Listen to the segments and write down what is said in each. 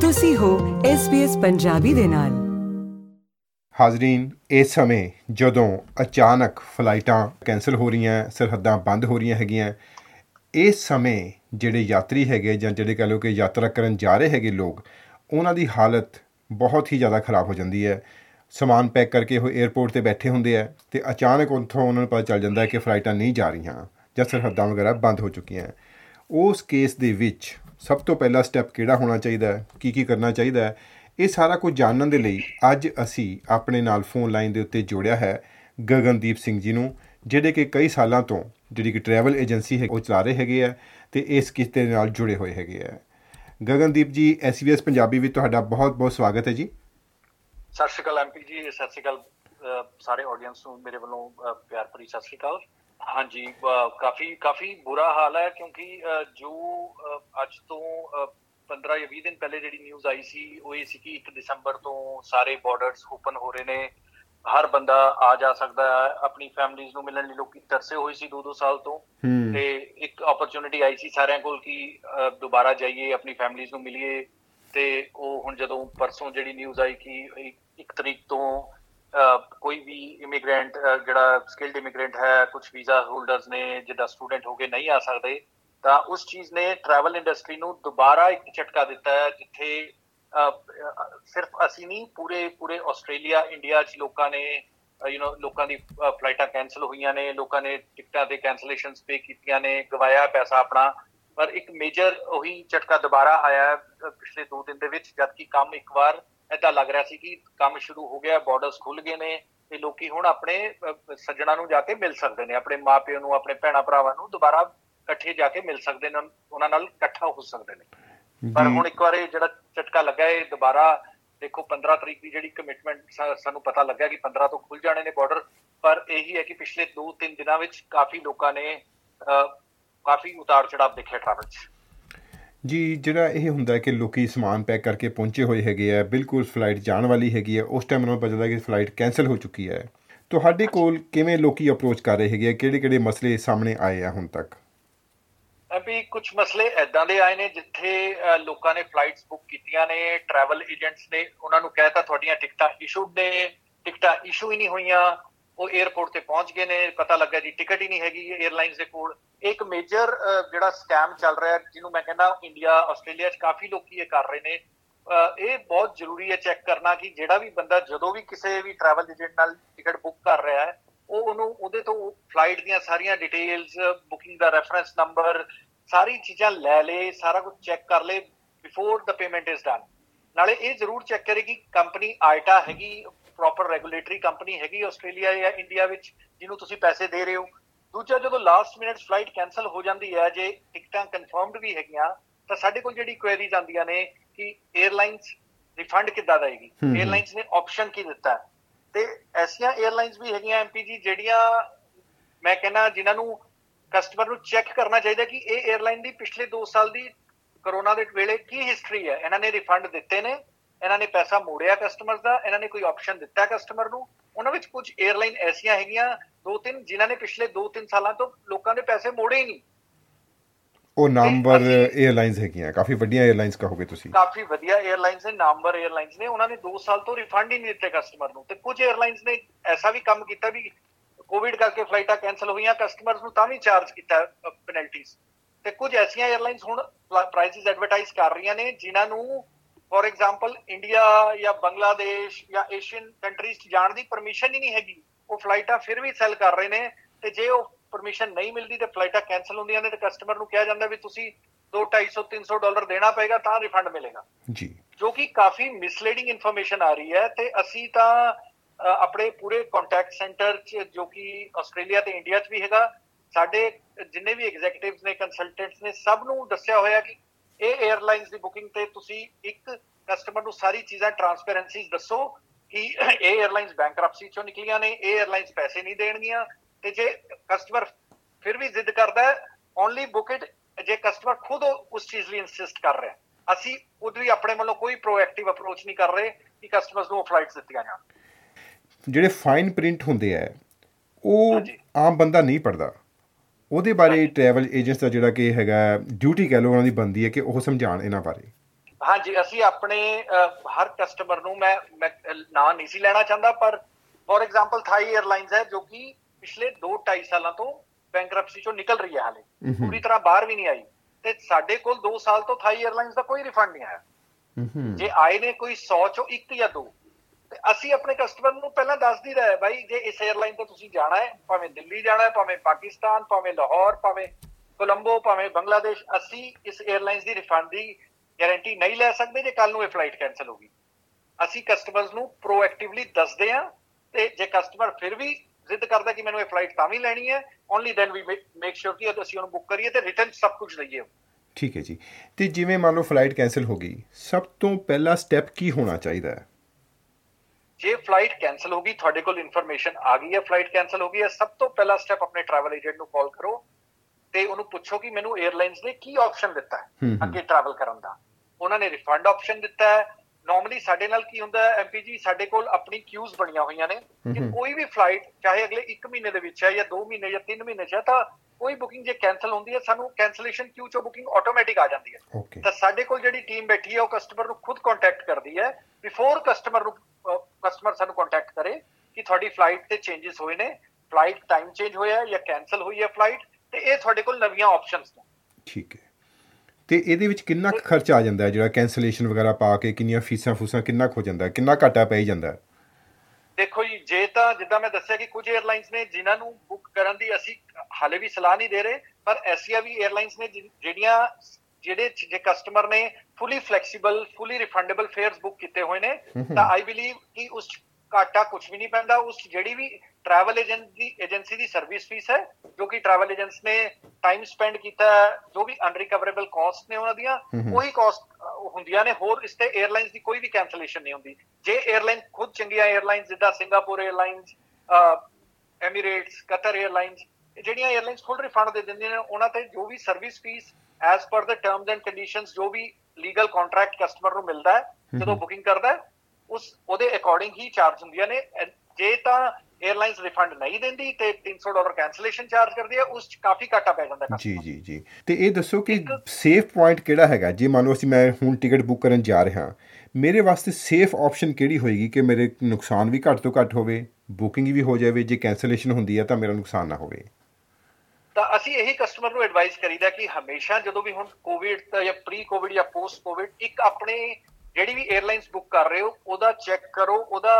ਤੁਸੀਂ ਹੋ SBS ਪੰਜਾਬੀ ਦੇ ਨਾਲ। ਹਾਜ਼ਰੀਨ, ਇਸ ਸਮੇਂ ਜਦੋਂ ਅਚਾਨਕ ਫਲਾਈਟਾਂ ਕੈਨਸਲ ਹੋ ਰਹੀਆਂ, ਸਰਹੱਦਾਂ ਬੰਦ ਹੋ ਰਹੀਆਂ ਹੈਗੀਆਂ, ਇਸ ਸਮੇਂ ਜਿਹੜੇ ਯਾਤਰੀ ਹੈਗੇ ਜਾਂ ਜਿਹੜੇ ਕਹ ਲਓ ਕਿ ਯਾਤਰਾ ਕਰਨ ਜਾ ਰਹੇ ਹੈਗੇ ਲੋਕ, ਉਹਨਾਂ ਦੀ ਹਾਲਤ ਬਹੁਤ ਹੀ ਜ਼ਿਆਦਾ ਖਰਾਬ ਹੋ ਜਾਂਦੀ ਹੈ। ਸਮਾਨ ਪੈਕ ਕਰਕੇ ਉਹ 에ਅਰਪੋਰਟ ਤੇ ਬੈਠੇ ਹੁੰਦੇ ਆ ਤੇ ਅਚਾਨਕ ਉੱਥੋਂ ਉਹਨਾਂ ਨੂੰ ਪਤਾ ਚੱਲ ਜਾਂਦਾ ਹੈ ਕਿ ਫਲਾਈਟਾਂ ਨਹੀਂ ਜਾ ਰਹੀਆਂ ਜਾਂ ਸਰਹੱਦਾਂ ਵਗੈਰਾ ਬੰਦ ਹੋ ਚੁੱਕੀਆਂ। ਉਸ ਕੇਸ ਦੇ ਵਿੱਚ ਸਭ ਤੋਂ ਪਹਿਲਾ ਸਟੈਪ ਕਿਹੜਾ ਹੋਣਾ ਚਾਹੀਦਾ ਹੈ? ਕੀ ਕੀ ਕਰਨਾ ਚਾਹੀਦਾ ਹੈ? ਇਹ ਸਾਰਾ ਕੁਝ ਜਾਣਨ ਦੇ ਲਈ ਅੱਜ ਅਸੀਂ ਆਪਣੇ ਨਾਲ ਫੋਨ ਲਾਈਨ ਦੇ ਉੱਤੇ ਜੋੜਿਆ ਹੈ ਗਗਨਦੀਪ ਸਿੰਘ ਜੀ ਨੂੰ ਜਿਹੜੇ ਕਿ ਕਈ ਸਾਲਾਂ ਤੋਂ ਜਿਹੜੀ ਕਿ ਟਰੈਵਲ ਏਜੰਸੀ ਹੈ ਉਹ ਚਲਾ ਰਹੇ ਹੈਗੇ ਆ ਤੇ ਇਸ ਕਿਸ਼ਤੇ ਦੇ ਨਾਲ ਜੁੜੇ ਹੋਏ ਹੈਗੇ ਆ। ਗਗਨਦੀਪ ਜੀ ਐਸਬੀਐਸ ਪੰਜਾਬੀ ਵਿੱਚ ਤੁਹਾਡਾ ਬਹੁਤ ਬਹੁਤ ਸਵਾਗਤ ਹੈ ਜੀ। ਸਤਿ ਸ਼੍ਰੀ ਅਕਾਲ ਐਮਪੀ ਜੀ ਸਤਿ ਸ਼੍ਰੀ ਅਕਾਲ ਅਹ, ਸਾਰੇ ਆਡੀਅנס ਨੂੰ ਮੇਰੇ ਵੱਲੋਂ ਅਹ, ਪਿਆਰ ਭਰੀ ਸਤਿ ਸ਼੍ਰੀ ਅਕਾਲ। ਹਾਂਜੀ ਕਾਫੀ ਕਾਫੀ ਬੁਰਾ ਹਾਲ ਹੈ ਕਿਉਂਕਿ ਜੋ ਅੱਜ ਤੋਂ 15 ਜਾਂ 20 ਦਿਨ ਪਹਿਲੇ ਜਿਹੜੀ ਨਿਊਜ਼ ਆਈ ਸੀ ਉਹ ਇਹ ਸੀ ਕਿ 1 ਦਸੰਬਰ ਤੋਂ ਸਾਰੇ ਬਾਰਡਰਸ ਓਪਨ ਹੋ ਰਹੇ ਨੇ। ਹਰ ਬੰਦਾ ਆ ਜਾ ਸਕਦਾ ਹੈ ਆਪਣੀ ਫੈਮਲੀਆਂ ਨੂੰ ਮਿਲਣ ਲਈ ਲੋਕੀ ਤਰਸੇ ਹੋਏ ਸੀ 2-2 ਸਾਲ ਤੋਂ। ਤੇ ਇੱਕ ਓਪਰਚ्युनिटी ਆਈ ਸੀ ਸਾਰਿਆਂ ਕੋਲ ਕਿ ਦੁਬਾਰਾ ਜਾਈਏ ਆਪਣੀ ਫੈਮਲੀਆਂ ਨੂੰ ਮਿਲੀਏ। ਤੇ ਉਹ ਹੁਣ ਜਦੋਂ ਪਰਸੋਂ ਜਿਹੜੀ ਨਿਊਜ਼ ਆਈ ਕਿ 1 ਤਰੀਕ ਤੋਂ ਕੋਈ ਵੀ ਇਮੀਗ੍ਰੈਂਟ ਜਿਹੜਾ ਸਕਿਲਡ ਇਮੀਗ੍ਰੈਂਟ ਹੈ ਕੁਝ ਵੀਜ਼ਾ ਹੋਲਡਰਸ ਨੇ ਜਿੱਦਾਂ ਸਟੂਡੈਂਟ ਹੋ ਕੇ ਨਹੀਂ ਆ ਸਕਦੇ ਤਾਂ ਉਸ ਚੀਜ਼ ਨੇ ਟਰੈਵਲ ਇੰਡਸਟਰੀ ਨੂੰ ਦੁਬਾਰਾ ਇੱਕ ਝਟਕਾ ਦਿੱਤਾ ਹੈ ਜਿੱਥੇ ਅਹ, ਅਹ, ਸਿਰਫ ਅਸੀਂ ਨਹੀਂ ਪੂਰੇ ਪੂਰੇ ਆਸਟ੍ਰੇਲੀਆ ਇੰਡੀਆ 'ਚ ਲੋਕਾਂ ਨੇ ਯੂ نو ਲੋਕਾਂ ਦੀ ਅਹ, ਫਲਾਈਟਾਂ ਕੈਨਸਲ ਹੋਈਆਂ ਨੇ ਲੋਕਾਂ ਨੇ ਟਿਕਟਾਂ ਤੇ ਕੈਨਸਲੇਸ਼ਨਸ ਪੇ ਕੀਤੀਆਂ ਨੇ ਗਵਾਇਆ ਪੈਸਾ ਆਪਣਾ ਪਰ ਇੱਕ ਮੇਜਰ ਉਹੀ ਝਟਕਾ ਦੁਬਾਰਾ ਆਇਆ ਹੈ, ਅਹ, ਪਿਛਲੇ 2 ਦਿਨ ਦੇ ਵਿੱਚ ਜਦ ਕਿ ਕੰਮ ਇੱਕ ਵਾਰ ਏਦਾਂ ਲੱਗ ਰਿਹਾ ਸੀ ਕਿ ਕੰਮ ਸ਼ੁਰੂ ਹੋ ਗਿਆ ਬਾਰਡਰਸ ਖੁੱਲ ਗਏ ਨੇ ਤੇ ਲੋਕੀ ਹੁਣ ਆਪਣੇ ਸੱਜਣਾਂ ਨੂੰ ਜਾ ਕੇ ਮਿਲ ਸਕਦੇ ਨੇ ਆਪਣੇ ਮਾਪਿਆਂ ਨੂੰ ਆਪਣੇ ਭੈਣਾਂ ਭਰਾਵਾਂ ਨੂੰ ਦੁਬਾਰਾ ਇਕੱਠੇ ਜਾ ਕੇ ਮਿਲ ਸਕਦੇ ਨੇ ਉਹਨਾਂ ਨਾਲ ਇਕੱਠਾ ਹੋ ਸਕਦੇ ਨੇ। ਪਰ ਹੁਣ ਇੱਕ ਵਾਰ ਇਹ ਜਿਹੜਾ ਝਟਕਾ ਲੱਗਾ ਇਹ ਦੁਬਾਰਾ ਦੇਖੋ 15 ਤਰੀਕ ਦੀ ਜਿਹੜੀ ਕਮਿਟਮੈਂਟ ਸਾਨੂੰ ਪਤਾ ਲੱਗਾ ਕਿ 15 ਤੋਂ ਖੁੱਲ ਜਾਣੇ ਨੇ ਬਾਰਡਰ ਪਰ ਇਹੀ ਹੈ ਕਿ ਪਿਛਲੇ 2-3 ਦਿਨਾਂ ਵਿੱਚ ਕਾਫੀ ਲੋਕਾਂ ਨੇ ਕਾਫੀ ਉਤਾਰ ਚੜਾਵ ਦੇਖਿਆ ਟਰੈਵਲ 'ਚ। ਜੀ ਜਿਹੜਾ ਇਹ ਹੁੰਦਾ ਹੈ ਕਿ ਲੋਕੀ ਸਮਾਨ ਪੈਕ ਕਰਕੇ ਪਹੁੰਚੇ ਹੋਏ ਹੈਗੇ ਆ ਬਿਲਕੁਲ ਫਲਾਈਟ ਜਾਣ ਵਾਲੀ ਹੈਗੀ ਹੈ ਉਸ ਟਾਈਮ ਉਹਨਾਂ ਨੂੰ ਪਤਾ ਚੱਲਦਾ ਕਿ ਫਲਾਈਟ ਕੈਨਸਲ ਹੋ ਚੁੱਕੀ ਹੈ। ਤੁਹਾਡੇ ਕੋਲ ਕਿਵੇਂ ਲੋਕੀ ਅਪਰੋਚ ਕਰ ਰਹੇ ਹੈਗੇ ਆ? ਕਿਹੜੇ ਕਿਹੜੇ ਮਸਲੇ ਸਾਹਮਣੇ ਆਏ ਆ ਹੁਣ ਤੱਕ? ਅਭੀ ਕੁਝ ਮਸਲੇ ਐਦਾਂ ਦੇ ਆਏ ਨੇ ਜਿੱਥੇ ਲੋਕਾਂ ਨੇ ਫਲਾਈਟਸ ਬੁੱਕ ਕੀਤੀਆਂ ਨੇ ਟਰੈਵਲ ਏਜੰਟਸ ਨੇ ਉਹਨਾਂ ਨੂੰ ਕਹਿਤਾ ਤੁਹਾਡੀਆਂ ਟਿਕਟਾਂ ਇਸ਼ੂਡ ਨੇ ਟਿਕਟਾਂ ਇਸ਼ੂ ਹੀ ਨਹੀਂ ਹੋਈਆਂ। ਉਹ 에ਅਰਪੋਰਟ ਤੇ ਪਹੁੰਚ ਗਏ ਨੇ ਪਤਾ ਲੱਗਾ ਜੀ ਟਿਕਟ ਹੀ ਨਹੀਂ ਹੈਗੀ 에ਅਰਲਾਈਨਸ ਦੇ ਕੋਲ। ਇੱਕ ਮੇਜਰ ਜਿਹੜਾ ਸਕੈਮ ਚੱਲ ਰਿਹਾ ਜਿਹਨੂੰ ਮੈਂ ਕਹਿੰਦਾ ਇੰਡੀਆ ਆਸਟ੍ਰੇਲੀਆ 'ਚ ਕਾਫੀ ਲੋਕੀ ਇਹ ਕਰ ਰਹੇ ਨੇ। ਅਹ, ਇਹ ਬਹੁਤ ਜ਼ਰੂਰੀ ਹੈ ਚੈੱਕ ਕਰਨਾ ਕਿ ਜਿਹੜਾ ਵੀ ਬੰਦਾ ਜਦੋਂ ਵੀ ਕਿਸੇ ਵੀ ਟਰੈਵਲ ਏਜੰਟ ਨਾਲ ਟਿਕਟ ਬੁੱਕ ਕਰ ਰਿਹਾ ਹੈ ਉਹ ਉਹਨੂੰ ਉਹਦੇ ਤੋਂ ਫਲਾਈਟ ਦੀਆਂ ਸਾਰੀਆਂ ਡਿਟੇਲਸ ਬੁਕਿੰਗ ਦਾ ਰੈਫਰੈਂਸ ਨੰਬਰ ਸਾਰੀ ਚੀਜ਼ਾਂ ਲੈ ਲੇ ਸਾਰਾ ਕੁਝ ਚੈੱਕ ਕਰ ਲੇ before the payment is done ਨਾਲੇ ਇਹ ਜ਼ਰੂਰ ਚੈੱਕ ਕਰੇ ਕਿ ਕੰਪਨੀ ਆਇਟਾ ਹੈਗੀ ਪ੍ਰੋਪਰ ਰੈਗੂਲੇਟਰੀ ਕੰਪਨੀ ਹੈਗੀ ਆਸਟ੍ਰੇਲੀਆ ਜਾਂ ਇੰਡੀਆ ਵਿੱਚ ਜਿਹਨੂੰ ਤੁਸੀਂ ਪੈਸੇ ਦੇ ਰਹੇ ਹੋ। ਦੂਜਾ ਜਦੋਂ ਲਾਸਟ ਮਿੰਟ ਫਲਾਈਟ ਕੈਨਸਲ ਹੋ ਜਾਂਦੀ ਹੈ ਜੇ ਟਿਕਟਾਂ ਕਨਫਰਮਡ ਵੀ ਹੈਗੀਆਂ ਤਾਂ ਸਾਡੇ ਕੋਲ ਜਿਹੜੀ ਕੁਐਰੀਜ਼ ਆਉਂਦੀਆਂ ਨੇ ਕਿ 에ਅਰਲਾਈਨਸ ਰਿਫੰਡ ਕਿੱਦਾਂ ਦੇਗੀ 에ਅਰਲਾਈਨਸ ਨੇ ਆਪਸ਼ਨ ਕੀ ਦਿੱਤਾ? ਤੇ ਐਸੀਆਂ 에ਅਰਲਾਈਨਸ ਵੀ ਹੈਗੀਆਂ ਐਮਪੀਜੀ ਜਿਹੜੀਆਂ ਮੈਂ ਕਹਿੰਦਾ ਜਿਨ੍ਹਾਂ ਨੂੰ ਕਸਟਮਰ ਨੂੰ ਚੈੱਕ ਕਰਨਾ ਚਾਹੀਦਾ ਕਿ ਇਹ 에ਅਰਲਾਈਨ ਦੀ ਪਿਛਲੇ 2 ਸਾਲ ਦੀ ਕਰੋਨਾ ਦੇ ਵੇਲੇ ਕੀ ਹਿਸਟਰੀ ਹੈ? ਇਹਨਾਂ ਨੇ ਰਿਫੰਡ ਦਿੱਤੇ ਨੇ। ਇਹਨਾਂ ਨੇ ਪੈਸਾ ਮੋੜਿਆ ਕਸਟਮਰਸ ਦਾ ਇਹਨਾਂ ਨੇ ਕੋਈ ਆਪਸ਼ਨ ਦਿੱਤਾ ਕਸਟਮਰ ਨੂੰ। ਉਹਨਾਂ ਵਿੱਚ ਕੁਝ 에ਅਰਲਾਈਨ ਐਸੀਆਂ ਹੈਗੀਆਂ ਦੋ ਤਿੰਨ ਜਿਨ੍ਹਾਂ ਨੇ ਪਿਛਲੇ ਦੋ ਤਿੰਨ ਸਾਲਾਂ ਤੋਂ ਲੋਕਾਂ ਦੇ ਪੈਸੇ ਮੋੜੇ ਹੀ ਨਹੀਂ। ਉਹ ਨਾਮਵਰ 에ਅਰਲਾਈਨਸ ਹੈਗੀਆਂ। ਕਾਫੀ ਵੱਡੀਆਂ 에ਅਰਲਾਈਨਸ ਕਹੋਗੇ ਤੁਸੀਂ। ਕਾਫੀ ਵਧੀਆ 에ਅਰਲਾਈਨਸ ਨੇ ਨਾਮਵਰ 에ਅਰਲਾਈਨਸ ਨੇ। ਉਹਨਾਂ ਨੇ 2 ਸਾਲ ਤੋਂ ਰਿਫੰਡ ਹੀ ਨਹੀਂ ਦਿੱਤੇ ਕਸਟਮਰ ਨੂੰ। ਤੇ ਕੁਝ 에ਅਰਲਾਈਨਸ ਨੇ ਐਸਾ ਵੀ ਕੰਮ ਕੀਤਾ ਵੀ ਕੋਵਿਡ ਕਰਕੇ ਫਲਾਈਟਾਂ ਕੈਨਸਲ ਹੋਈਆਂ ਕਸਟਮਰਸ ਨੂੰ ਤਾਂ ਵੀ ਚਾਰਜ ਕੀਤਾ ਪੈਨਲਟੀਆਂ ਤੇ ਕੁਝ ਐਸੀਆਂ 에ਅਰਲਾਈਨਸ ਹੁਣ ਪ੍ਰਾਈਸਿਸ ਐਡਵਰਟਾਈਜ਼ ਕਰ ਰਹੀਆਂ ਨੇ ਜਿਨ੍ਹਾਂ ਨੂੰ ਫੋਰ ਐਗਜ਼ਾਮਪਲ ਇੰਡੀਆ ਜਾਂ ਬੰਗਲਾਦੇਸ਼ ਜਾਂ ਏਸ਼ੀਅਨ ਕੰਟਰੀਜ਼ 'ਚ ਜਾਣ ਦੀ ਪਰਮਿਸ਼ਨ ਹੀ ਨਹੀਂ ਹੈਗੀ। ਉਹ ਫਲਾਈਟਾਂ ਫਿਰ ਵੀ ਸੈਲ ਕਰ ਰਹੇ ਨੇ ਤੇ ਜੇ ਉਹ ਪਰਮਿਸ਼ਨ ਨਹੀਂ ਮਿਲਦੀ ਤੇ ਫਲਾਈਟਾਂ ਕੈਨਸਲ ਹੁੰਦੀਆਂ ਨੇ ਤੇ ਕਸਟਮਰ ਨੂੰ ਕਿਹਾ ਜਾਂਦਾ ਵੀ ਤੁਸੀਂ 2 250 300 ਡਾਲਰ ਦੇਣਾ ਪਏਗਾ ਤਾਂ ਰਿਫੰਡ ਮਿਲੇਗਾ। ਜੀ। ਜੋ ਕਿ ਕਾਫੀ ਮਿਸਲੀਡਿੰਗ ਇਨਫੋਰਮੇਸ਼ਨ ਆ ਰਹੀ ਹੈ ਤੇ ਅਸੀਂ ਤਾਂ ਆਪਣੇ ਪੂਰੇ ਕੰਟੈਕਟ ਸੈਂਟਰ ਚ ਜੋ ਕਿ ਆਸਟ੍ਰੇਲੀਆ ਤੇ ਇੰਡੀਆ 'ਚ ਵੀ ਹੈਗਾ ਸਾਡੇ ਜਿੰਨੇ ਵੀ ਐਗਜ਼ੀਕਿਊਟਿਵਸ ਨੇ ਕੰਸਲਟੈਂਟਸ ਨੇ ਸਭ ਨੂੰ ਦੱਸਿਆ ਹੋਇਆ ਕਿ ਇਹ 에ਅਰਲਾਈਨਸ ਦੀ ਬੁਕਿੰਗ ਤੇ ਤੁਸੀਂ ਇੱਕ ਕਸਟਮਰ ਨੂੰ ਸਾਰੀ ਚੀਜ਼ਾਂ ਟਰਾਂਸਪੇਰੈਂਸੀ ਦੱਸੋ ਕਿ ਇਹ 에ਅਰਲਾਈਨਸ ਬੈਂਕਰਪਸੀ ਚੋਂ ਨਿਕਲੀਆਂ ਨੇ ਇਹ 에ਅਰਲਾਈਨਸ ਪੈਸੇ ਨਹੀਂ ਦੇਣਗੀਆਂ ਤੇ ਜੇ ਕਸਟਮਰ ਫਿਰ ਵੀ ਜ਼ਿੱਦ ਕਰਦਾ ਹੈ ਓਨਲੀ ਬੁਕ ਇਟ ਜੇ ਕਸਟਮਰ ਖੁਦ ਉਸ ਚੀਜ਼ ਲਈ ਇਨਸਿਸਟ ਕਰ ਰਿਹਾ ਅਸੀਂ ਉਹਦੇ ਲਈ ਆਪਣੇ ਵੱਲੋਂ ਕੋਈ ਪ੍ਰੋਐਕਟਿਵ ਅਪਰੋਚ ਨਹੀਂ ਕਰ ਰਹੇ ਕਿ ਕਸਟਮਰਸ ਨੂੰ ਫਲਾਈਟਸ ਦਿੱਤੀਆਂ ਜਾਣ। ਜਿਹੜੇ ਫਾਈਨ ਪ੍ਰਿੰਟ ਹੁੰਦੇ ਆ ਉਹ ਆਮ ਬੰਦਾ ਨਹੀਂ ਪੜਦਾ ਉਹਦੇ ਬਾਰੇ ਟਰੈਵਲ ਏਜੰਟਸ ਦਾ ਜਿਹੜਾ ਕਿ ਹੈਗਾ ਡਿਊਟੀ ਕਹਿ ਲਓ ਉਹਨਾਂ ਦੀ ਬੰਦੀ ਹੈ ਕਿ ਉਹ ਸਮਝਾਣ ਇਹਨਾਂ ਬਾਰੇ। ਹਾਂਜੀ ਅਸੀਂ ਆਪਣੇ ਹਰ ਕਸਟਮਰ ਨੂੰ ਮੈਂ ਨਾਂ ਨਹੀਂ ਸੀ ਲੈਣਾ ਚਾਹੁੰਦਾ ਪਰ ਫੋਰ ਐਗਜ਼ਾਮਪਲ ਥਾਈ 에ਅਰਲਾਈਨਸ ਹੈ ਜੋ ਕਿ ਪਿਛਲੇ 2 2.5 ਸਾਲਾਂ ਤੋਂ ਬੈਂਕਰਪਸੀ ਚੋਂ ਨਿਕਲ ਰਹੀ ਹੈ ਹਾਲੇ। ਪੂਰੀ ਤਰ੍ਹਾਂ ਬਾਹਰ ਵੀ ਨਹੀਂ ਆਈ। ਤੇ ਸਾਡੇ ਕੋਲ 2 ਸਾਲ ਤੋਂ ਥਾਈ 에ਅਰਲਾਈਨਸ ਦਾ ਕੋਈ ਰਿਫੰਡ ਨਹੀਂ ਆਇਆ। ਜੇ ਆਏ ਨੇ ਕੋਈ 100 ਚੋਂ 1 ਜਾਂ 2 ਤੇ ਅਸੀਂ ਆਪਣੇ ਕਸਟਮਰ ਨੂੰ ਪਹਿਲਾਂ ਦੱਸ ਦੀ ਰਹੇ ਭਾਈ ਜੇ ਇਸ 에ਅਰਲਾਈਨ ਤੇ ਤੁਸੀਂ ਜਾਣਾ ਹੈ, ਭਾਵੇਂ ਦਿੱਲੀ ਜਾਣਾ ਹੈ, ਭਾਵੇਂ ਪਾਕਿਸਤਾਨ, ਭਾਵੇਂ ਲਾਹੌਰ, ਭਾਵੇਂ ਕੋਲੰਬੋ, ਭਾਵੇਂ ਬੰਗਲਾਦੇਸ਼, ਅਸੀਂ ਇਸ 에ਅਰਲਾਈਨਸ ਦੀ ਰਿਫੰਡ ਦੀ ਗਾਰੰਟੀ ਨਹੀਂ ਲੈ ਸਕਦੇ ਜੇ ਕੱਲ ਨੂੰ ਇਹ ਫਲਾਈਟ ਕੈਨਸਲ ਹੋ ਗਈ। ਅਸੀਂ ਕਸਟਮਰਸ ਨੂੰ ਪ੍ਰੋਐਕਟਿਵਲੀ ਦੱਸਦੇ ਆ ਤੇ ਜੇ ਕਸਟਮਰ ਫਿਰ ਵੀ ਜ਼ਿੱਦ ਕਰਦਾ ਕਿ ਮੈਨੂੰ ਇਹ ਫਲਾਈਟ ਤਾਂ ਵੀ ਲੈਣੀ ਹੈ only then we make sure ਕਿ ਅਸੀਂ ਉਹਨੂੰ ਬੁੱਕ ਕਰੀਏ ਤੇ ਰਿਟਰਨ ਸਭ ਕੁਝ ਲਈਏ ਠੀਕ ਹੈ ਜੀ। ਤੇ ਜਿਵੇਂ ਮੰਨ ਲਓ ਫਲਾਈਟ ਕੈਨਸਲ ਹੋ ਗਈ, ਸਭ ਤੋਂ ਪਹਿਲਾ ਸਟੈਪ ਕੀ ਹੋਣਾ ਚਾਹੀਦਾ ਹੈ? ਜੇ ਫਲਾਈਟ ਕੈਨਸਲ ਹੋ ਗਈ ਤੁਹਾਡੇ ਕੋਲ ਇਨਫੋਰਮੇਸ਼ਨ ਆ ਗਈ ਹੈ ਫਲਾਈਟ ਕੈਨਸਲ ਹੋ ਗਈ ਹੈ ਸਭ ਤੋਂ ਪਹਿਲਾ ਸਟੈਪ ਆਪਣੇ ਟਰੈਵਲ ਏਜੰਟ ਨੂੰ ਕਾਲ ਕਰੋ ਤੇ ਉਹਨੂੰ ਪੁੱਛੋ ਕਿ ਮੈਨੂੰ 에ਅਰਲਾਈਨਸ ਨੇ ਕੀ ਆਪਸ਼ਨ ਦਿੱਤਾ ਹੈ ਅੱਗੇ ਟਰੈਵਲ ਕਰਨ ਦਾ। ਉਹਨਾਂ ਨੇ ਰਿਫੰਡ ਆਪਸ਼ਨ ਦਿੱਤਾ ਹੈ। ਨਾਰਮਲੀ ਸਾਡੇ ਨਾਲ ਕੀ ਹੁੰਦਾ ਹੈ ਐਮਪੀਜੀ ਸਾਡੇ ਕੋਲ ਆਪਣੀ ਕਿਊਜ਼ ਬਣੀਆਂ ਹੋਈਆਂ ਨੇ ਕਿ ਕੋਈ ਵੀ ਫਲਾਈਟ ਚਾਹੇ ਅਗਲੇ 1 ਮਹੀਨੇ ਦੇ ਵਿੱਚ ਹੈ ਜਾਂ 2 ਮਹੀਨੇ ਜਾਂ 3 ਮਹੀਨੇ ਚ ਹੈ ਤਾਂ ਕੋਈ ਬੁਕਿੰਗ ਜੇ ਕੈਨਸਲ ਹੁੰਦੀ ਹੈ ਸਾਨੂੰ ਕੈਨਸਲੇਸ਼ਨ ਕਿਊ ਚੋਂ ਬੁਕਿੰਗ ਆਟੋਮੈਟਿਕ ਆ ਜਾਂਦੀ ਹੈ। ਤਾਂ ਸਾਡੇ ਕੋਲ ਜਿਹੜੀ ਟੀਮ ਬੈਠੀ ਹੈ ਉਹ ਕਸਟਮਰ ਨੂੰ ਖੁਦ ਕੰਟੈਕਟ ਕਰਦੀ ਹੈ। ਬਿਫੋਰ ਕਸਟਮਰ ਨੂੰ ਕਸਟਮਰ ਸਾਨੂੰ ਕੰਟੈਕਟ ਕਰੇ ਕਿ ਤੁਹਾਡੀ ਫਲਾਈਟ ਤੇ ਚੇਂਜਸ ਹੋਏ ਨੇ ਫਲਾਈਟ ਟਾਈਮ ਚੇਂਜ ਹੋਇਆ ਜਾਂ ਕੈਨਸਲ ਹੋਈ ਹੈ ਫਲਾਈਟ ਤੇ ਇਹ ਤੁਹਾਡੇ ਕੋਲ ਨਵੀਆਂ ਆਪਸ਼ਨਸ ਨੇ। ਠੀਕ ਹੈ। ਤੇ ਇਹਦੇ ਵਿੱਚ ਕਿੰਨਾ ਖਰਚ ਆ ਜਾਂਦਾ ਹੈ? ਜਿਹੜਾ ਕੈਨਸਲੇਸ਼ਨ ਵਗੈਰਾ ਪਾ ਕੇ ਕਿੰਨੀਆਂ ਫੀਸਾਂ ਫੂਸਾਂ ਕਿੰਨਾ ਖੋ ਜਾਂਦਾ ਹੈ? ਕਿੰਨਾ ਘਾਟਾ ਪੈ ਜਾਂਦਾ ਹੈ? ਦੇਖੋ ਜੀ ਜੇ ਤਾਂ ਜਿੱਦਾਂ ਮੈਂ ਦੱਸਿਆ ਕਿ ਕੁਝ 에ਅਰਲਾਈਨਸ ਨੇ ਜਿਨ੍ਹਾਂ ਨੂੰ ਬੁੱਕ ਕਰਨ ਦੀ ਅਸੀਂ ਹਾਲੇ ਵੀ ਸਲਾਹ ਨਹੀਂ ਦੇ ਰਹੇ ਪਰ ਐਸੀਆ ਵੀ 에ਅਰਲਾਈਨਸ ਨੇ ਜਿਹੜੀਆਂ ਜਿਹੜੇ ਜੇ ਕਸਟਮਰ ਨੇ fully flexible fully refundable fares book ਕੀਤੇ ਹੋਏ ਨੇ। ਤਾਂ ਆਈ ਬਲੀਵ ਕਿ ਉਸ ਘਾਟਾ ਕੁਝ ਵੀ ਨਹੀਂ ਪੈਂਦਾ। ਉਸ ਜਿਹੜੀ ਵੀ ਟਰੈਵਲ ਏਜੰਟ ਦੀ ਏਜੰਸੀ ਦੀ ਸਰਵਿਸ ਫੀਸ ਹੈ ਜੋ ਕਿ ਟਰੈਵਲ ਏਜੰਟਸ ਨੇ ਟਾਈਮ ਸਪੈਂਡ ਕੀਤਾ ਜੋ ਵੀ ਅਨਰਿਕਵਰੇਬਲ ਕਾਸਟ ਨੇ ਉਹਨਾਂ ਦੀਆਂ ਉਹੀ ਕਾਸਟ ਹੁੰਦੀਆਂ ਨੇ। ਹੋਰ ਇਸ ਤੇ 에ਅਰਲਾਈਨਸ ਦੀ ਕੋਈ ਵੀ ਕੈਂਸਲੇਸ਼ਨ ਨਹੀਂ ਹੁੰਦੀ। ਜੇ 에ਅਰਲਾਈਨ ਖੁਦ ਚੰਗੀਆਂ 에ਅਰਲਾਈਨਸ ਜਿੱਦਾਂ Singapore airlines Emirates Qatar airlines ਜਿਹੜੀਆਂ 에ਅਰਲਾਈਨਸ ਫੁੱਲ ਰਿਫੰਡ ਦੇ ਦਿੰਦੀਆਂ ਨੇ ਉਹਨਾਂ ਤੇ ਜੋ ਵੀ service fees as per the terms and conditions ਜੋ ਵੀ ਲੀਗਲ ਕੰਟਰੈਕਟ ਕਸਟਮਰ ਨੂੰ ਮਿਲਦਾ ਹੈ ਜਦੋਂ ਬੁਕਿੰਗ ਕਰਦਾ ਹੈ ਉਸ ਉਹਦੇ ਅਕੋਰਡਿੰਗ ਹੀ ਚਾਰਜ ਹੁੰਦੀਆਂ ਨੇ ਜੇ ਤਾਂ 에ਅਰਲਾਈਨਸ ਰਿਫੰਡ ਨਹੀਂ ਦਿੰਦੀ ਤੇ 300 ਡਾਲਰ ਕੈਨਸਲੇਸ਼ਨ ਚਾਰਜ ਕਰਦੀ ਹੈ ਉਸ ਚ ਕਾਫੀ ਘਾਟਾ ਪੈ ਜਾਂਦਾ ਜੀ ਜੀ ਜੀ। ਤੇ ਇਹ ਦੱਸੋ ਕਿ ਸੇਫ ਪੁਆਇੰਟ ਕਿਹੜਾ ਹੈਗਾ? ਜੇ ਮੰਨ ਲਓ ਅਸੀਂ ਮੈਂ ਹੁਣ ਟਿਕਟ ਬੁੱਕ ਕਰਨ ਜਾ ਰਿਹਾ ਮੇਰੇ ਵਾਸਤੇ ਸੇਫ ਆਪਸ਼ਨ ਕਿਹੜੀ ਹੋਏਗੀ ਕਿ ਮੇਰੇ ਨੁਕਸਾਨ ਵੀ ਘੱਟ ਤੋਂ ਘੱਟ ਹੋਵੇ ਬੁਕਿੰਗ ਵੀ ਹੋ ਜਾਵੇ ਜੇ ਕੈਨਸਲੇਸ਼ਨ ਹੁੰਦੀ ਹੈ ਤਾਂ ਮੇਰਾ ਨੁਕਸਾਨ ਨਾ ਹੋਵੇ? ਤਾਂ ਅਸੀਂ ਇਹੀ ਕਸਟਮਰ ਨੂੰ ਐਡਵਾਈਸ ਕਰੀਦਾ ਕਿ ਹਮੇਸ਼ਾ ਜਦੋਂ ਵੀ ਹੁਣ ਕੋਵਿਡ ਜਾਂ ਪ੍ਰੀ ਕੋਵਿਡ ਜਾਂ ਪੋਸਟ ਕੋਵਿਡ ਇੱਕ ਆਪਣੇ ਜਿਹੜੀ ਵੀ 에ਅਰਲਾਈਨਸ ਬੁੱਕ ਕਰ ਰਹੇ ਹੋ ਉਹਦਾ ਚੈੱਕ ਕਰੋ ਉਹਦਾ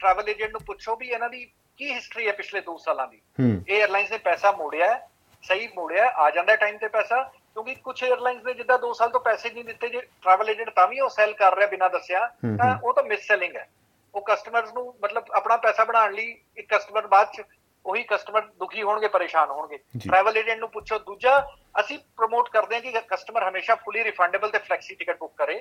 ਟਰੈਵਲ ਏਜੰਟ ਨੂੰ ਪੁੱਛੋ ਵੀ ਇਹਨਾਂ ਦੀ ਕੀ ਹਿਸਟਰੀ ਹੈ ਪਿਛਲੇ 2 ਸਾਲਾਂ ਦੀ। ਇਹ 에ਅਰਲਾਈਨਸ ਨੇ ਪੈਸਾ ਮੋੜਿਆ ਸਹੀ ਮੋੜਿਆ ਆ ਜਾਂਦਾ ਟਾਈਮ ਤੇ ਪੈਸਾ ਕਿਉਂਕਿ ਕੁਝ 에ਅਰਲਾਈਨਸ ਨੇ ਜਿੱਦਾਂ 2 ਸਾਲ ਤੋਂ ਪੈਸੇ ਨਹੀਂ ਦਿੱਤੇ ਜੇ ਟਰੈਵਲ ਏਜੰਟ ਤਾਂ ਵੀ ਉਹ ਸੈਲ ਕਰ ਰਿਹਾ ਬਿਨਾਂ ਦੱਸਿਆ ਤਾਂ ਉਹ ਤਾਂ ਮਿਸ ਸੈਲਿੰਗ ਹੈ। ਉਹ ਕਸਟਮਰਸ ਨੂੰ ਮਤਲਬ ਆਪਣਾ ਪੈਸਾ ਬਣਾਉਣ ਲਈ ਇੱਕ ਕਸਟਮਰ ਬਾਅਦ ਚ ਉਹੀ ਕਸਟਮਰ ਦੁਖੀ ਹੋਣਗੇ ਪਰੇਸ਼ਾਨ ਹੋਣਗੇ। ਟਰੈਵਲ ਏਜੰਟ ਨੂੰ ਪੁੱਛੋ। ਦੂਜਾ ਅਸੀਂ ਪ੍ਰੋਮੋਟ ਕਰਦੇ ਹਾਂ ਕਿ ਕਸਟਮਰ ਹਮੇਸ਼ਾ ਫੁੱਲੀ ਰਿਫੰਡੇਬਲ ਤੇ ਫਲੈਕਸੀ ਟਿਕਟ ਬੁੱਕ ਕਰੇ।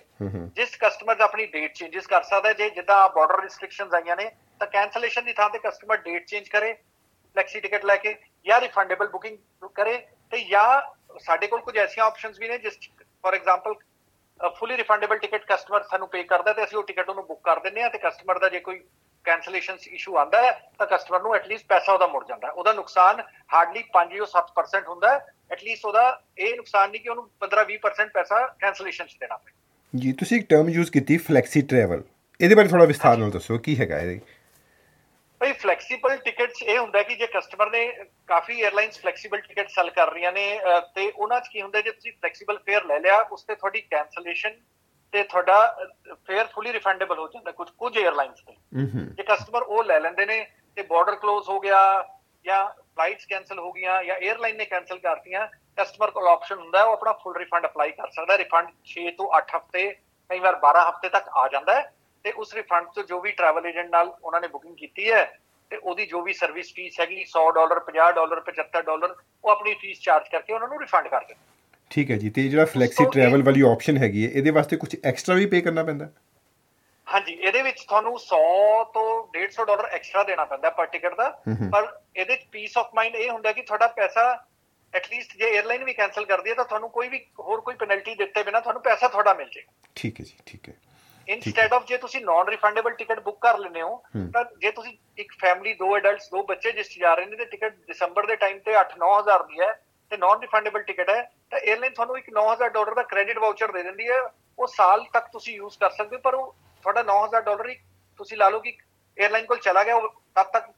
ਜਿਸ ਕਸਟਮਰ ਦਾ ਆਪਣੀ ਡੇਟ ਚੇਂਜਸ ਕਰ ਸਕਦਾ ਜੇ ਜਿੱਦਾਂ ਬਾਰਡਰ ਰੈਸਟ੍ਰਿਕਸ਼ਨਸ ਆਈਆਂ ਨੇ ਤਾਂ ਕੈਨਸਲੇਸ਼ਨ ਦੀ ਥਾਂ ਤੇ ਕਸਟਮਰ ਡੇਟ ਚੇਂਜ ਕਰੇ ਫਲੈਕਸੀ ਟਿਕਟ ਲੈ ਕੇ ਜਾਂ ਰਿਫੰਡੇਬਲ ਬੁਕਿੰਗ ਕਰੇ ਤੇ ਜਾਂ ਸਾਡੇ ਕੋਲ ਕੁਝ ਐਸੀਆਂ ਆਪਸ਼ਨਸ ਵੀ ਨੇ ਜਿਸ for example fully refundable ticket customer ਸਾਨੂੰ ਪੇ ਕਰਦਾ ਤੇ ਅਸੀਂ ਉਹ ਟਿਕਟ ਉਹਨੂੰ ਬੁੱਕ ਕਰ ਦਿੰਦੇ ਆ ਤੇ ਕਸਟਮਰ ਦਾ ਜੇ ਕੋਈ ਕੈਨਸਲੇਸ਼ਨਸ ਇਸ਼ੂ ਆਂਦਾ ਹੈ ਤਾਂ ਕਸਟਮਰ ਨੂੰ ਐਟਲੀਸਟ ਪੈਸਾ ਉਹਦਾ ਮੁੜ ਜਾਂਦਾ ਉਹਦਾ ਨੁਕਸਾਨ ਹਾਰਡਲੀ 5 ਜਾਂ 7% ਹੁੰਦਾ ਹੈ। ਐਟਲੀਸਟ ਉਹਦਾ ਇਹ ਨੁਕਸਾਨ ਨਹੀਂ ਕਿ ਉਹਨੂੰ 15-20% ਪੈਸਾ ਕੈਨਸਲੇਸ਼ਨ 'ਚ ਦੇਣਾ ਪਏ। ਜੀ ਤੁਸੀਂ ਇੱਕ ਟਰਮ ਯੂਜ਼ ਕੀਤੀ ਫਲੈਕਸੀ ਟਰੈਵਲ ਇਹਦੇ ਬਾਰੇ ਥੋੜਾ ਵਿਸਥਾਰ ਨਾਲ ਦੱਸੋ ਕੀ ਹੈਗਾ ਇਹ? ਭਈ ਫਲੈਕਸੀਬਲ ਟਿਕਟਸ ਇਹ ਹੁੰਦਾ ਕਿ ਜੇ ਕਸਟਮਰ ਨੇ ਕਾਫੀ 에ਅਰਲਾਈਨਸ ਫਲੈਕਸੀਬਲ ਟਿਕਟ ਸੈਲ ਕਰ ਰਹੀਆਂ ਨੇ ਤੇ ਉਹਨਾਂ 'ਚ ਕੀ ਹੁੰਦਾ ਜੇ ਤੁਸੀਂ ਫਲੈਕਸੀਬਲ ਫੇਅਰ ਲੈ ਲਿਆ ਉਸ ਤੇ ਤੁਹਾਡੀ ਕੈਨਸਲੇਸ਼ਨ ਤੇ ਤੁਹਾਡਾ ਫੇਅਰ ਫੁੱਲੀ ਰਿਫੰਡੇਬਲ ਹੋ ਜਾਂਦਾ ਕੁਝ ਕੁਝ 에ਅਰਲਾਈਨਸ ਤੇ ਜੇ ਕਸਟਮਰ ਉਹ ਲੈ ਲੈਂਦੇ ਨੇ ਤੇ ਬਾਰਡਰ ਕਲੋਜ਼ ਹੋ ਗਿਆ ਜਾਂ ਫਲਾਈਟਸ ਕੈਨਸਲ ਹੋ ਗਈਆਂ ਜਾਂ 에ਅਰਲਾਈਨ ਨੇ ਕੈਨਸਲ ਕਰਤੀਆਂ ਕਸਟਮਰ ਕੋਲ ਆਪਸ਼ਨ ਹੁੰਦਾ ਉਹ ਆਪਣਾ ਫੁੱਲ ਰਿਫੰਡ ਅਪਲਾਈ ਕਰ ਸਕਦਾ। ਰਿਫੰਡ 6 ਤੋਂ 8 ਹਫ਼ਤੇ ਕਈ ਵਾਰ 12 ਹਫ਼ਤੇ ਤੱਕ ਆ ਜਾਂਦਾ ਹੈ। ਤੇ ਉਸ ਰਿਫੰਡ ਤੋਂ ਜੋ ਵੀ ਟਰੈਵਲ ਏਜੰਟ ਨਾਲ ਉਹਨਾਂ ਨੇ ਬੁਕਿੰਗ ਕੀਤੀ ਹੈ ਤੇ ਉਹਦੀ ਜੋ ਵੀ ਸਰਵਿਸ ਫੀਸ ਹੈਗੀ 100 ਡਾਲਰ 50 ਡਾਲਰ 75 ਡਾਲਰ ਉਹ ਆਪਣੀ ਫੀਸ ਚਾਰਜ ਕਰਕੇ ਉਹਨਾਂ ਨੂੰ ਰਿਫੰਡ ਕਰ ਦਿੰਦੇ ਠੀਕ ਹੈ ਜੀ ਤੇ ਜਿਹੜਾ ਫਲੈਕਸੀ ਟਰੈਵਲ ਵਾਲੀ ਆਪਸ਼ਨ ਹੈਗੀ ਹੈ ਇਹਦੇ ਵਾਸਤੇ ਕੁਝ ਐਕਸਟਰਾ ਵੀ ਪੇ ਕਰਨਾ ਪੈਂਦਾ? ਹਾਂਜੀ ਇਹਦੇ ਵਿੱਚ ਤੁਹਾਨੂੰ 100 ਤੋਂ 150 ਡਾਲਰ ਐਕਸਟਰਾ ਦੇਣਾ ਪੈਂਦਾ ਪਰ ਟਿਕਟ ਦਾ। ਪਰ ਇਹਦੇ ਵਿੱਚ ਪੀਸ ਆਫ ਮਾਈਂਡ ਇਹ ਹੁੰਦਾ ਕਿ ਤੁਹਾਡਾ ਪੈਸਾ ਐਟਲੀਸਟ ਜੇ 에ਅਰਲਾਈਨ ਵੀ ਕੈਨਸਲ ਕਰਦੀ ਹੈ ਤਾਂ ਤੁਹਾਨੂੰ ਕੋਈ ਵੀ ਹੋਰ ਕੋਈ ਪੈਨਲਟੀ ਦਿੱਤੇ ਬਿਨਾ ਤੁਹਾਨੂੰ ਪੈਸਾ ਤੁਹਾਡਾ ਮਿਲ ਜਾਏਗਾ ਠੀਕ ਹੈ ਜੀ ਠੀਕ ਹੈ। ਇਨਸਟੈਡ ਆਫ ਜੇ ਤੁਸੀਂ ਨਾਨ ਰਿਫੰਡੇਬਲ ਟਿਕਟ ਬੁੱਕ ਕਰ ਲੈਨੇ ਹੋ ਤਾਂ ਜੇ ਤੁਸੀਂ ਇੱਕ ਫੈਮਿਲੀ ਦੋ ਐਡਲਟਸ ਦੋ ਬੱਚੇ ਜਿਸ ਜਾ ਰਹੇ ਨੇ ਤੇ ਟਿਕਟ ਦਸੰਬਰ ਦੇ ਟਾਈਮ ਤੇ 8-9000 ਦੀ ਹੈ ਤੇ ਨਾਨ ਰਿਫੰਡੇਬਲ ਟਿਕਟ ਹੈ ਤਾਂ 에ਅਰਲਾਈਨ ਤੁਹਾਨੂੰ ਇੱਕ 9000 ਡਾਲਰ ਦਾ ਕ੍ਰੈਡਿਟ ਵਾਊਚਰ ਦੇ ਦਿੰਦੀ ਹੈ। ਉਹ ਸਾਲ ਤੱਕ ਤੁਸੀਂ ਯੂਜ਼ ਕਰ ਸਕਦੇ ਹੋ ਪਰ ਉਹ ਤੁਹਾਡਾ 9000 ਡਾਲਰ ਹੀ ਤੁਸੀਂ ਲਾ ਲਓ ਕਿ 에ਅਰਲਾਈਨ ਕੋਲ ਚਲਾ ਗਿਆ ਉਹ ਤਦ ਤੱਕ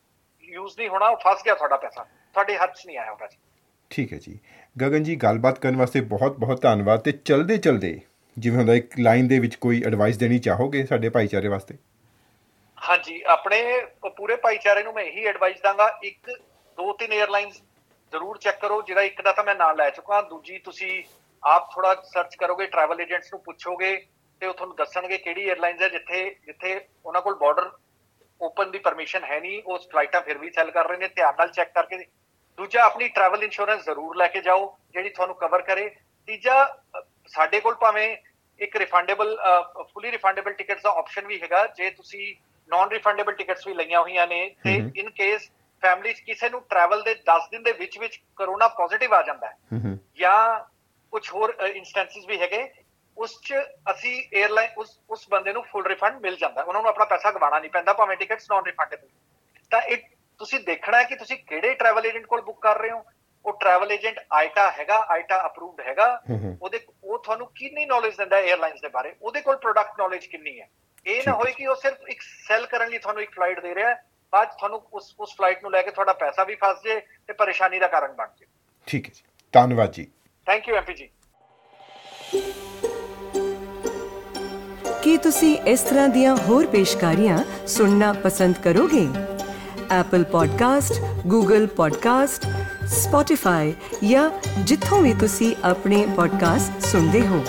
ਯੂਜ਼ ਨਹੀਂ ਹੋਣਾ ਉਹ ਫਸ ਗਿਆ ਤੁਹਾਡਾ ਪੈਸਾ। ਤੁਹਾਡੇ ਹੱਥ 'ਚ ਨਹੀਂ ਆਇਆ ਉਹ ਪੈਸਾ। ਠੀਕ ਹੈ ਜੀ। ਗਗਨ ਜੀ ਗੱਲਬਾਤ ਕਰਨ ਵਾਸਤੇ ਬਹੁਤ ਬਹੁਤ ਧੰਨਵਾਦ ਤੇ ਚਲਦੇ ਚਲਦੇ ਜਿਵੇਂ ਹੁੰਦਾ ਇੱਕ ਲਾਈਨ ਦੇ ਵਿੱਚ ਕੋਈ ਐਡਵਾਈਸ ਦੇਣੀ ਚਾਹੋਗੇ ਸਾਡੇ ਭਾਈਚਾਰੇ ਵਾਸਤੇ? ਹਾਂਜੀ ਆਪਣੇ ਪੂਰੇ ਭਾਈਚਾਰੇ ਨੂੰ ਮੈਂ ਇਹੀ ਐਡਵਾਈਸ ਦਾਂਗਾ ਇੱਕ ਦੋ ਤਿੰਨ 에ਅਰਲਾਈਨਸ ਜ਼ਰੂਰ ਚੈੱਕ ਕਰੋ ਜਿਹੜਾ ਇੱਕ ਦਾ ਤਾਂ ਮੈਂ ਨਾਮ ਲੈ ਚੁੱਕਾ। ਦੂਜੀ ਤੁਸੀਂ ਆਪ ਥੋੜਾ ਸਰਚ ਕਰੋਗੇ ਟਰੈਵਲ ਏਜੰਟਸ ਨੂੰ ਪੁੱਛੋਗੇ ਤੇ ਉਹ ਤੁਹਾਨੂੰ ਦੱਸਣਗੇ ਕਿਹੜੀ 에ਅਰਲਾਈਨਸ ਹੈ ਜਿੱਥੇ ਜਿੱਥੇ ਉਹਨਾਂ ਕੋਲ ਬਾਰਡਰ ਓਪਨ ਦੀ ਪਰਮਿਸ਼ਨ ਹੈ ਨਹੀਂ ਉਸ ਫਲਾਈਟਾਂ ਫਿਰ ਵੀ ਸੈਲ ਕਰ ਰਹੇ ਨੇ ਧਿਆਨ ਨਾਲ ਚੈੱਕ ਕਰਕੇ ਦੂਜਾ ਆਪਣੀ ਟਰੈਵਲ ਇੰਸ਼ੋਰੈਂਸ ਜ਼ਰੂਰ ਲੈ ਕੇ ਜਾਓ ਜਿਹੜੀ ਤੁਹਾਨੂੰ ਕਵਰ ਕਰੇ। ਤੀਜਾ ਸਾਡੇ ਕੋਲ ਭਾਵੇਂ ਇੱਕ ਰਿਫੰਡੇਬਲ ਫੁੱਲੀ ਰਿਫੰਡੇਬਲ ਟਿਕਟਸ ਦਾ ਆਪਸ਼ਨ ਵੀ ਹੈਗਾ ਜੇ ਤੁਸੀਂ ਨਾਨ ਰਿਫੰਡੇਬਲ ਟਿਕਟਸ ਵੀ ਲਈਆਂ ਹੋਈਆਂ ਨੇ ਤੇ ਇਨ ਕੇਸ ਫੈਮਿਲੀ 'ਚ ਕਿਸੇ ਨੂੰ ਟਰੈਵਲ ਦੇ 10 ਦਿਨ ਦੇ ਵਿੱਚ ਵਿੱਚ ਕਰੋਨਾ ਪੋਜ਼ਿਟਿਵ ਆ ਜਾਂਦਾ ਹੈ। ਜਾਂ ਕੁਝ ਹੋਰ ਇਨਸਟੈਂਸਸ ਵੀ ਹੈਗੇ ਉਸ 'ਚ ਅਸੀਂ 에ਅਰਲਾਈਨ ਉਸ ਉਸ ਬੰਦੇ ਨੂੰ ਫੁੱਲ ਰਿਫੰਡ ਮਿਲ ਜਾਂਦਾ। ਉਹਨਾਂ ਨੂੰ ਆਪਣਾ ਪੈਸਾ ਗਵਾਉਣਾ ਨਹੀਂ ਪੈਂਦਾ ਭਾਵੇਂ ਟਿਕਟਸ ਨਾਨ ਰਿਫੰਡੇਬਲ ਤਾਂ ਇਹ ਤੁਸੀਂ ਦੇਖਣਾ ਹੈ ਕਿ ਤੁਸੀਂ ਕਿਹੜੇ ਟਰੈਵਲ ਏਜੰਟ ਕੋਲ ਬੁੱਕ ਕਰ ਰਹੇ ਹੋ। ਉਹ ਟਰੈਵਲ ਏਜੰਟ ਆਈਟਾ ਹੈਗਾ ਆਈਟਾ ਅਪਰੂਵਡ ਹੈਗਾ। ਉਹਦੇ ਉਹ ਤੁਹਾਨੂੰ ਕਿੰਨੀ ਨੌਲੇਜ ਦਿੰਦਾ ਹੈ 에ਅਰਲਾਈਨਸ ਦੇ ਬਾਰੇ? ਉਹਦੇ ਕੋਲ ਪ੍ਰੋਡਕਟ ਨੌਲੇਜ ਕਿੰਨੀ ਹੈ? ਇਹ ਨਾ ਹੋਏ ਕਿ ਉਹ ਸਿਰਫ ਇੱਕ ਸੈਲ ਕਰਨ ਲਈ ਤੁਹਾਨੂੰ ਇੱਕ ਫਲਾਈਟ ਦੇ ਰਿਹਾ ਹੈ ਬਾਅਦ ਤੁਹਾਨੂੰ ਉਸ ਉਸ ਫਲਾਈਟ ਨੂੰ ਲੈ ਕੇ ਤੁਹਾਡਾ ਪੈਸਾ ਵੀ ਫਸ ਜੇ ਤੇ ਪਰੇਸ਼ਾਨੀ ਦਾ ਕਾਰਨ ਬਣ ਜੇ। ਠੀਕ ਹੈ ਜੀ। ਧੰਨਵਾਦ ਜੀ। ਥੈਂਕ ਯੂ ਐਮਪੀ ਜੀ। ਕੀ ਤੁਸੀਂ ਇਸ ਤਰ੍ਹਾਂ ਦੀਆਂ ਹੋਰ ਪੇਸ਼ਕਾਰੀਆਂ ਸੁਣਨਾ ਪਸੰਦ ਕਰੋਗੇ? Apple Podcast, Google Podcast, Spotify ਜਾਂ ਜਿੱਥੋਂ ਵੀ ਤੁਸੀਂ ਆਪਣੇ ਪੋਡਕਾਸਟ ਸੁਣਦੇ ਹੋ।